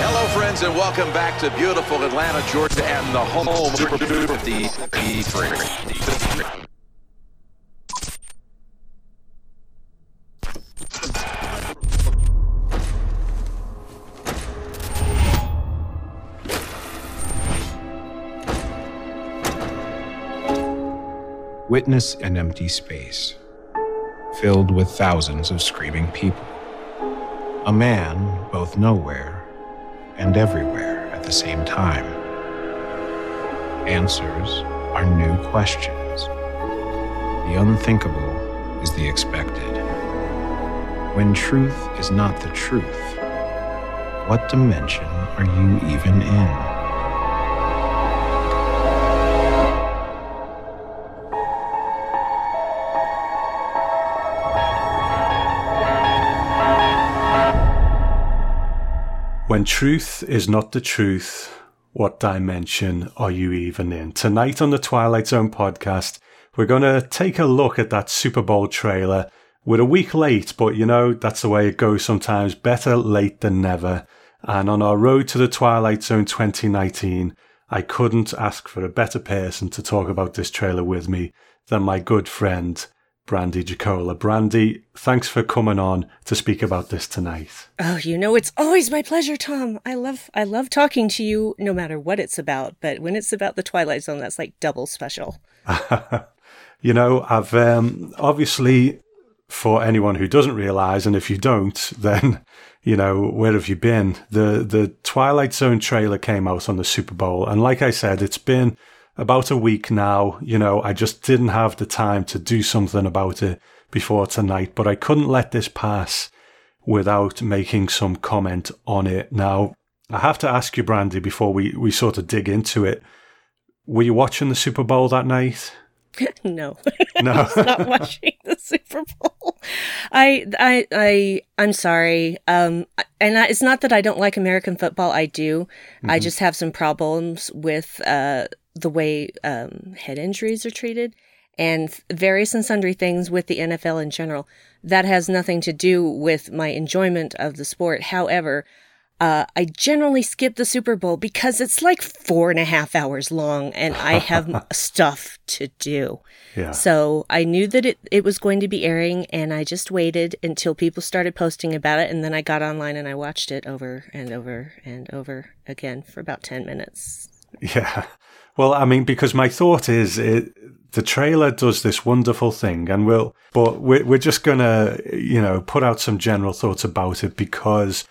Hello, friends, and welcome back to beautiful Atlanta, Georgia, and the home of the E3. Witness an empty space, filled with thousands of screaming people. A man both nowhere and everywhere at the same time. Answers are new questions. The unthinkable is the expected. When truth is not the truth, what dimension are you even in? When truth is not the truth, what dimension are you even in? Tonight on the Twilight Zone podcast, we're going to take a look at that Super Bowl trailer. We're a week late, but you know, that's the way it goes sometimes. Better late than never. And on our road to the Twilight Zone 2019, I couldn't ask for a better person to talk about this trailer with me than my good friend, Brandy Jacola. Brandy, thanks for coming on to speak about this tonight. Oh, you know it's always my pleasure, Tom. I love I love talking to you no matter what it's about, but when it's about the Twilight Zone, that's like double special. you know, I've um, obviously for anyone who doesn't realize and if you don't, then you know, where have you been? The the Twilight Zone trailer came out on the Super Bowl and like I said, it's been about a week now. You know, I just didn't have the time to do something about it before tonight, but I couldn't let this pass without making some comment on it. Now, I have to ask you, Brandy, before we, we sort of dig into it. Were you watching the Super Bowl that night? no, no, I was not watching the Super Bowl. I, I, I, I'm sorry. Um, and I, it's not that I don't like American football. I do. Mm-hmm. I just have some problems with uh, the way um, head injuries are treated and various and sundry things with the NFL in general. That has nothing to do with my enjoyment of the sport. However, uh, I generally skip the Super Bowl because it's like four and a half hours long and I have stuff to do. Yeah. So I knew that it, it was going to be airing and I just waited until people started posting about it. And then I got online and I watched it over and over and over again for about 10 minutes. Yeah. Well, I mean, because my thought is it, the trailer does this wonderful thing and we'll, but we're, we're just going to, you know, put out some general thoughts about it because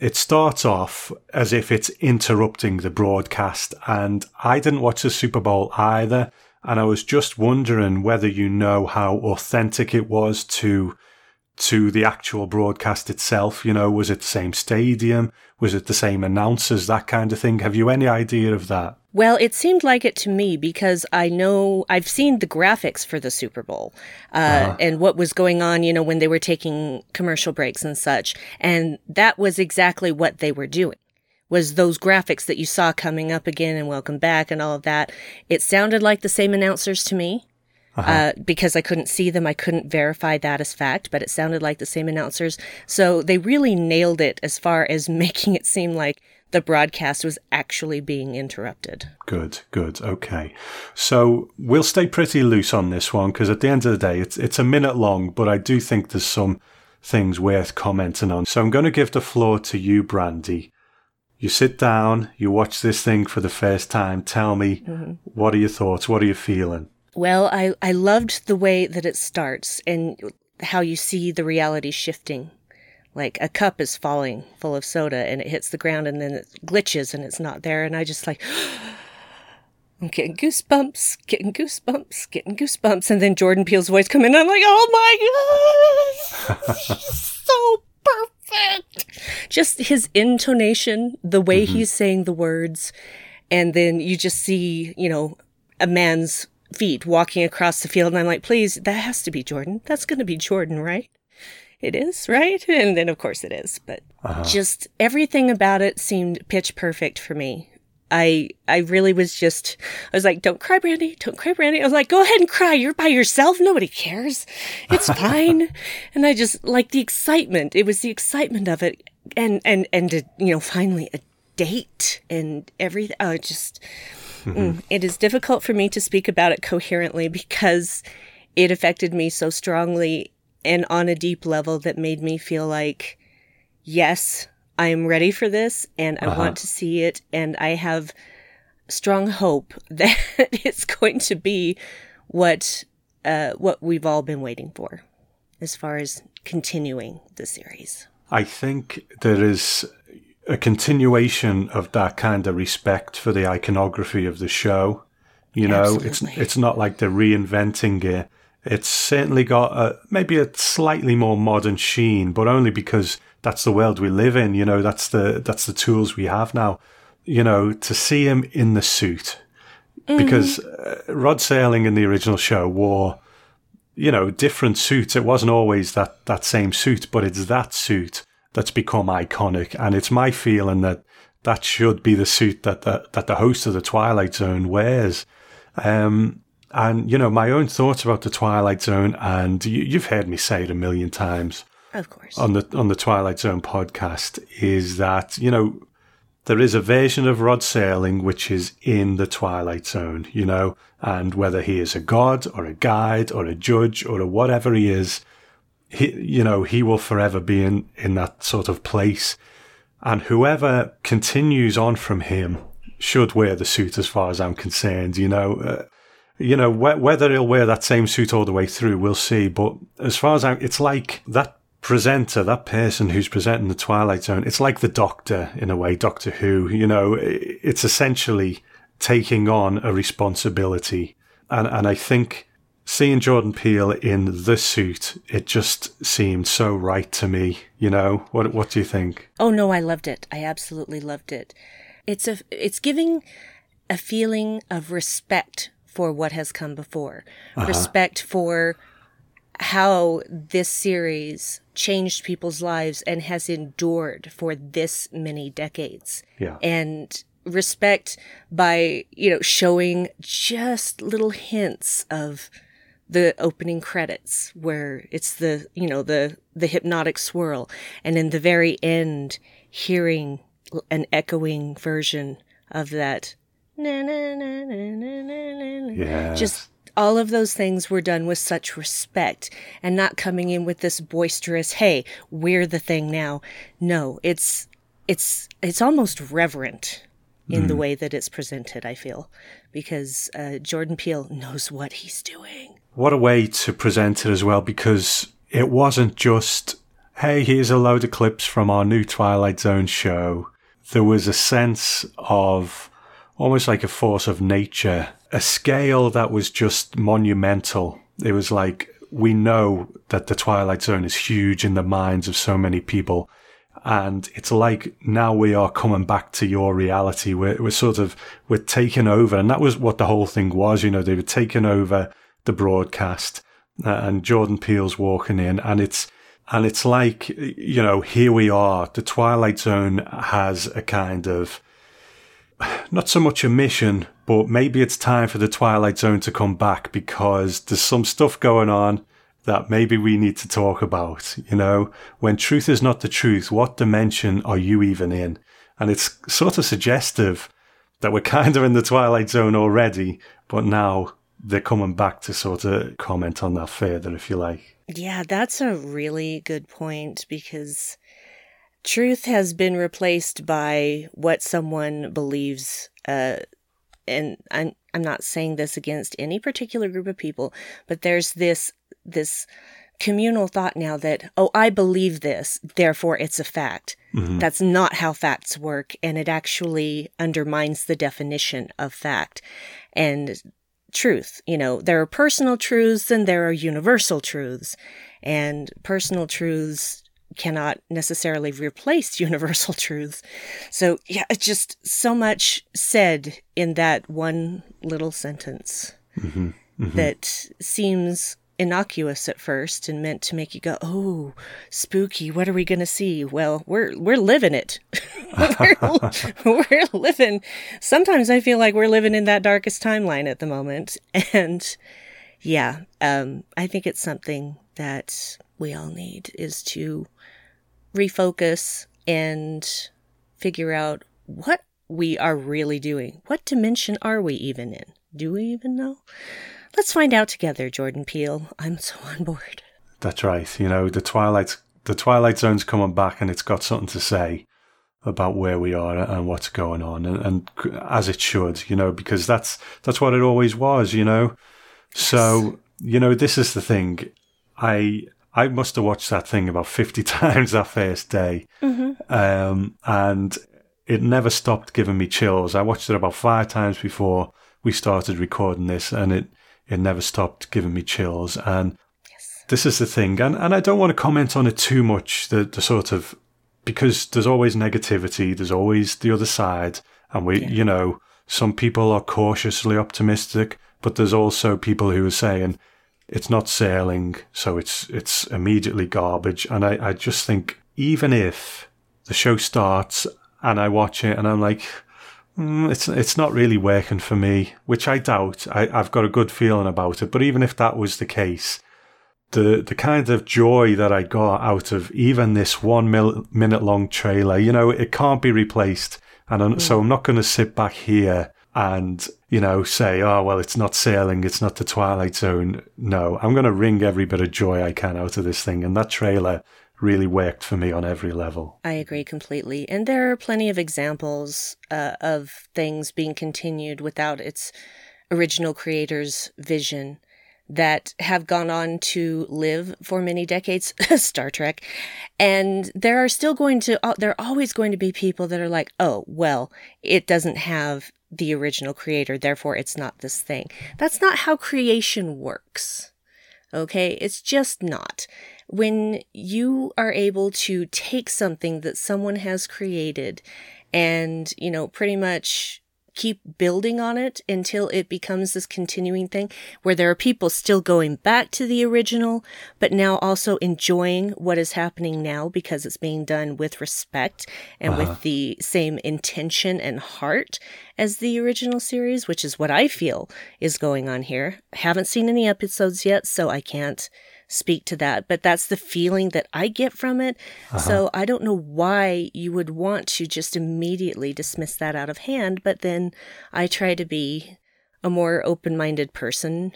it starts off as if it's interrupting the broadcast. And I didn't watch the Super Bowl either. And I was just wondering whether you know how authentic it was to to the actual broadcast itself? You know, was it the same stadium? Was it the same announcers? That kind of thing. Have you any idea of that? Well, it seemed like it to me because I know I've seen the graphics for the Super Bowl uh, uh-huh. and what was going on, you know, when they were taking commercial breaks and such. And that was exactly what they were doing was those graphics that you saw coming up again and welcome back and all of that. It sounded like the same announcers to me. Uh-huh. Uh, because I couldn't see them. I couldn't verify that as fact, but it sounded like the same announcers. So they really nailed it as far as making it seem like the broadcast was actually being interrupted. Good, good. Okay. So we'll stay pretty loose on this one because at the end of the day, it's, it's a minute long, but I do think there's some things worth commenting on. So I'm going to give the floor to you, Brandy. You sit down, you watch this thing for the first time. Tell me, mm-hmm. what are your thoughts? What are you feeling? Well, I, I loved the way that it starts and how you see the reality shifting. Like a cup is falling full of soda and it hits the ground and then it glitches and it's not there. And I just like, I'm getting goosebumps, getting goosebumps, getting goosebumps. And then Jordan Peele's voice come in and I'm like, oh my God, so perfect. Just his intonation, the way mm-hmm. he's saying the words. And then you just see, you know, a man's feet walking across the field. And I'm like, please, that has to be Jordan. That's going to be Jordan, right? It is, right? And then, of course, it is. But uh-huh. just everything about it seemed pitch perfect for me. I I really was just I was like, don't cry, Brandy, don't cry, Brandy. I was like, go ahead and cry. You're by yourself. Nobody cares. It's fine. and I just like the excitement. It was the excitement of it and and and to, you know finally a date and everything. Oh, just mm, it is difficult for me to speak about it coherently because it affected me so strongly and on a deep level that made me feel like, yes, I am ready for this and I Uh-huh. want to see it. And I have strong hope that it's going to be what, uh, what we've all been waiting for as far as continuing the series. I think there is a continuation of that kind of respect for the iconography of the show. You know, it's it's not like they're reinventing it. It's certainly got a, maybe a slightly more modern sheen, but only because that's the world we live in. You know, that's the that's the tools we have now. You know, to see him in the suit, because uh, Rod Serling in the original show wore you know, different suits. It wasn't always that, that same suit, but it's that suit that's become iconic. And it's my feeling that that should be the suit that the, that the host of the Twilight Zone wears. Um, and, you know, my own thoughts about the Twilight Zone, and you, you've heard me say it a million times Of course. on the on the Twilight Zone podcast is that you know there is a version of Rod Serling which is in the Twilight Zone, you know, and whether he is a god or a guide or a judge or a whatever he is, he you know he will forever be in in that sort of place, and whoever continues on from him should wear the suit as far as I'm concerned, you know. Uh, you know, wh- whether he'll wear that same suit all the way through, we'll see. But as far as I, it's like that presenter, that person who's presenting the Twilight Zone, it's like the Doctor in a way, Doctor Who. You know, it's essentially taking on a responsibility, and and I think seeing Jordan Peele in the suit, it just seemed so right to me. You know, what what do you think? Oh no, I loved it. I absolutely loved it. It's a it's giving a feeling of respect for what has come before. Uh-huh. Respect for how this series changed people's lives and has endured for this many decades. Yeah. And respect by, you know, showing just little hints of the opening credits where it's the you know the the hypnotic swirl and in the very end hearing an echoing version of that na, na, na, na, na, na, na. Yes. just all of those things were done with such respect and not coming in with this boisterous hey we're the thing now no it's it's it's almost reverent in the way that it's presented i feel because uh, jordan peele knows what he's doing What a way to present it as well, because it wasn't just, hey, here's a load of clips from our new Twilight Zone show. There was a sense of almost like a force of nature, a scale that was just monumental. It was like, we know that the Twilight Zone is huge in the minds of so many people. And it's like now we are coming back to your reality. We're, we're sort of, we're taking over. And that was what the whole thing was. You know, they were taking over the broadcast uh, and Jordan Peele's walking in and it's, and it's like, you know, here we are. The Twilight Zone has a kind of, not so much a mission, but maybe it's time for the Twilight Zone to come back because there's some stuff going on that maybe we need to talk about. You know, when truth is not the truth, what dimension are you even in? And it's sort of suggestive that we're kind of in the Twilight Zone already, but now they're coming back to sort of comment on that further, if you like. Yeah, that's a really good point because truth has been replaced by what someone believes. Uh, and I'm I'm not saying this against any particular group of people, but there's this this communal thought now that oh I believe this, therefore it's a fact. That's not how facts work, and it actually undermines the definition of fact. And truth. You know, there are personal truths and there are universal truths. And personal truths cannot necessarily replace universal truths. So, yeah, it's just so much said in that one little sentence that seems innocuous at first and meant to make you go, "Oh, spooky, what are we going to see?" Well, we're we're living it. we're, we're living. Sometimes I feel like we're living in that darkest timeline at the moment, and yeah, um, I think it's something that we all need is to refocus and figure out what we are really doing. What dimension are we even in? Do we even know? Let's find out together, Jordan Peele. I'm so on board. That's right. You know, the Twilight the Twilight Zone's coming back and it's got something to say about where we are and what's going on and, and as it should, you know, because that's that's what it always was, you know. So, you know, this is the thing. I I must have watched that thing about 50 times that first day. Mm-hmm. Um, and it never stopped giving me chills. I watched it about five times before we started recording this and it, it never stopped giving me chills. And yes. this is the thing. And, and I don't want to comment on it too much, the, the sort of, because there's always negativity. There's always the other side. And we, yeah. you know, some people are cautiously optimistic, but there's also people who are saying, it's not Serling, so it's it's immediately garbage. And I, I just think even if the show starts and I watch it and I'm like, mm, it's it's not really working for me, which I doubt. I, I've got a good feeling about it. But even if that was the case, the the kind of joy that I got out of even this one mil, minute long trailer, you know, it can't be replaced. And I'm, mm. so I'm not going to sit back here and you know say oh well it's not Serling it's not the twilight zone. No i'm going to wring every bit of joy i can out of this thing and that trailer really worked for me on every level. I agree completely and there are plenty of examples uh, of things being continued without its original creator's vision that have gone on to live for many decades, Star Trek. And there are still going to, uh, there are always going to be people that are like, oh, well, it doesn't have the original creator, therefore it's not this thing. That's not how creation works. Okay? It's just not. When you are able to take something that someone has created and, you know, pretty much keep building on it until it becomes this continuing thing where there are people still going back to the original, but now also enjoying what is happening now because it's being done with respect and uh-huh. with the same intention and heart as the original series, which is what I feel is going on here. I haven't seen any episodes yet, so I can't speak to that, but that's the feeling that I get from it. Uh-huh. So I don't know why you would want to just immediately dismiss that out of hand, but then I try to be a more open minded person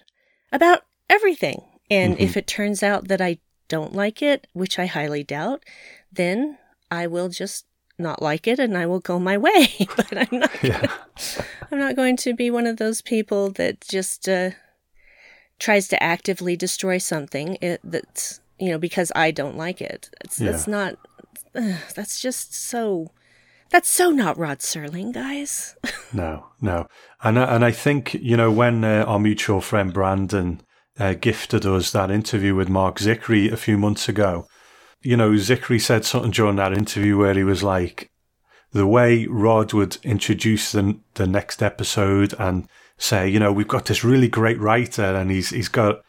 about everything. And mm-hmm. if it turns out that I don't like it, which I highly doubt, then I will just not like it and I will go my way. but I'm not gonna, yeah. I'm not going to be one of those people that just uh, tries to actively destroy something it, that's you know because I don't like it. It's, yeah. That's not. Uh, that's just so. That's so not Rod Serling, guys. no, no, and and I think you know when uh, our mutual friend Brandon uh, gifted us that interview with Marc Zicree a few months ago. You know, Zicree said something during that interview where he was like, the way Rod would introduce the the next episode and say, you know, we've got this really great writer and he's he's got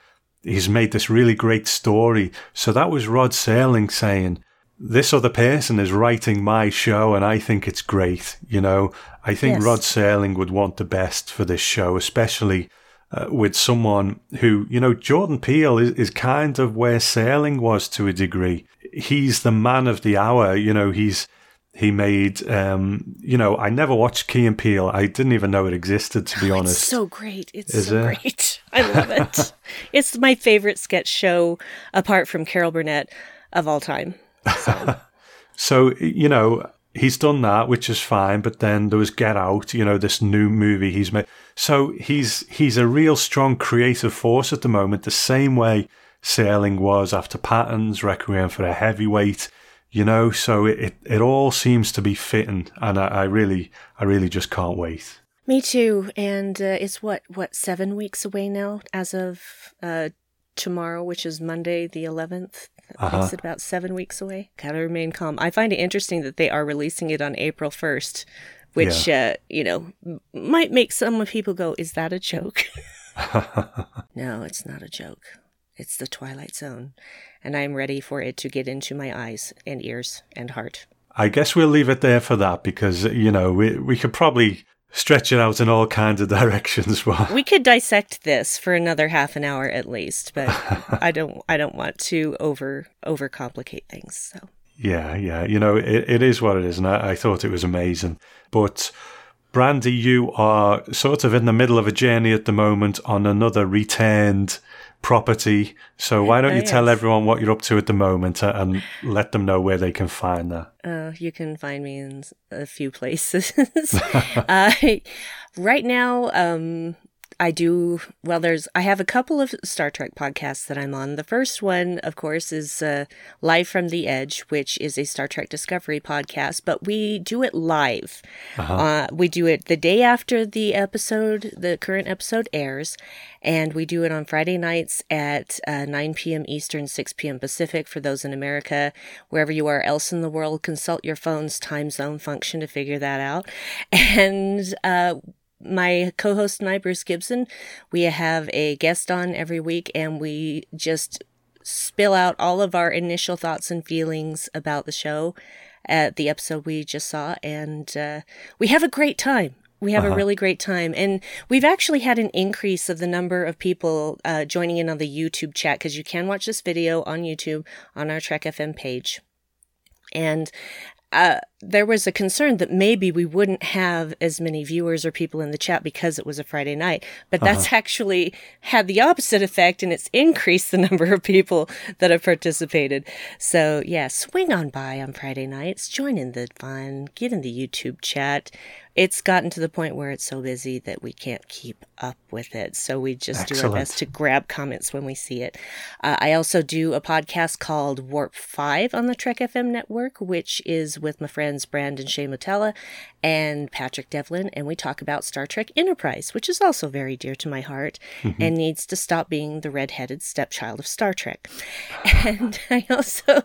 he's made this really great story. So that was Rod Serling saying, this other person is writing my show and I think it's great. You know, I think yes. Rod Serling would want the best for this show, especially uh, with someone who, you know, Jordan Peele is, is kind of where Serling was to a degree. He's the man of the hour. You know, he's, he made, um, you know, I never watched Key and Peele. I didn't even know it existed, to be oh, honest. It's so great. It's Is so it? great. I love it. it's my favorite sketch show, apart from Carol Burnett, of all time. So. so, you know, he's done that, which is fine. But then there was Get Out, you know, this new movie he's made. So he's he's a real strong creative force at the moment, the same way Serling was after Patterns Requiem for a Heavyweight you know so it, it it, all seems to be fitting and I, I really i really just can't wait. Me too and uh, it's what what seven weeks away now as of uh, tomorrow which is monday the 11th uh-huh. makes it about seven weeks away. Gotta remain calm. I find it interesting that they are releasing it on april 1st which yeah. uh, you know might make some people go is that a joke? No it's not a joke it's the twilight zone and I'm ready for it to get into my eyes and ears and heart. I guess we'll leave it there for that because, you know, we, we could probably stretch it out in all kinds of directions. we could dissect this for another half an hour at least, but I don't I don't want to over overcomplicate things. So Yeah, yeah. You know, it, it is what it is, and I, I thought it was amazing. But Brandy, you are sort of in the middle of a journey at the moment on another returned property. So why don't you tell everyone what you're up to at the moment and let them know where they can find that? Uh, you can find me in a few places. uh, right now, um, I do, well, there's, I have a couple of Star Trek podcasts that I'm on. The first one, of course, is uh, Live from the Edge, which is a Star Trek Discovery podcast, but we do it live. Uh-huh. Uh, we do it the day after the episode, the current episode airs, and we do it on Friday nights at uh, 9 p.m. Eastern, 6 p.m. Pacific for those in America. Wherever you are else in the world, consult your phone's time zone function to figure that out. And uh, my co-host and I, Bruce Gibson, we have a guest on every week and we just spill out all of our initial thoughts and feelings about the show at the episode we just saw and uh, we have a great time we have uh-huh. a really great time and we've actually had an increase of the number of people uh, joining in on the youtube chat because you can watch this video on youtube on our trek fm page and uh, there was a concern that maybe we wouldn't have as many viewers or people in the chat because it was a Friday night, but that's uh-huh. actually had the opposite effect and it's increased the number of people that have participated. So yeah, swing on by on Friday nights, join in the fun, get in the YouTube chat it's gotten to the point where it's so busy that we can't keep up with it. So we just Excellent. do our best to grab comments when we see it. Uh, I also do a podcast called Warp 5 on the Trek FM network, which is with my friends Brandon Shea Mutala and Patrick Devlin. And we talk about Star Trek Enterprise, which is also very dear to my heart mm-hmm. and needs to stop being the redheaded stepchild of Star Trek. And I also,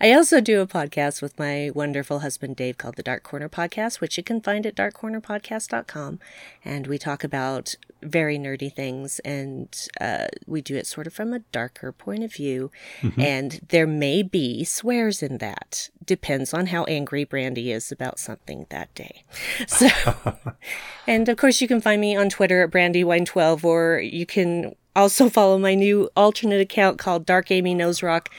I also do a podcast with my wonderful husband Dave called the Dark Corner Podcast, which you can find at Dark darkcornerpodcast.com. And we talk about very nerdy things and uh, we do it sort of from a darker point of view. Mm-hmm. And there may be swears in that. Depends on how angry Brandy is about something that day. So, and of course, you can find me on Twitter at Brandywine12 or you can also follow my new alternate account called Dark Amy Nose Rock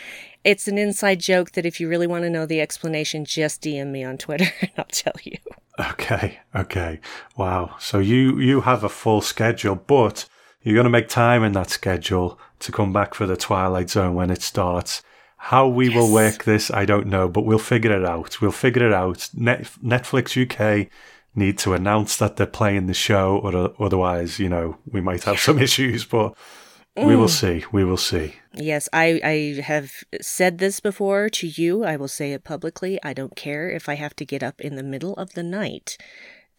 it's an inside joke that if you really want to know the explanation, just DM me on Twitter and I'll tell you. Okay, okay. Wow. So you you have a full schedule, but you're going to make time in that schedule to come back for the Twilight Zone when it starts. How we yes. will work this, I don't know, but we'll figure it out. We'll figure it out. Net- Netflix UK need to announce that they're playing the show, or otherwise, you know, we might have some issues. But we will mm. see. We will see. Yes, I, I have said this before to you. I will say it publicly. I don't care if I have to get up in the middle of the night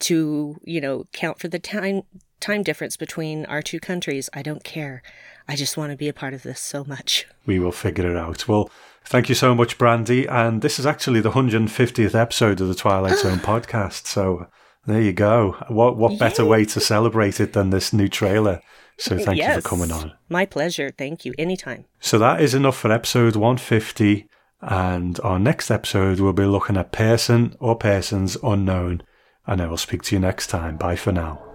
to, you know, count for the time time difference between our two countries. I don't care. I just want to be a part of this so much. We will figure it out. Well, thank you so much, Brandy. And this is actually the 150th episode of the Twilight Zone podcast. So there you go. What what Yay. better way to celebrate it than this new trailer? So thank yes, you for coming on. My pleasure. Thank you. Anytime. So that is enough for episode 150. And our next episode, we'll be looking at person or persons unknown. And I will speak to you next time. Bye for now.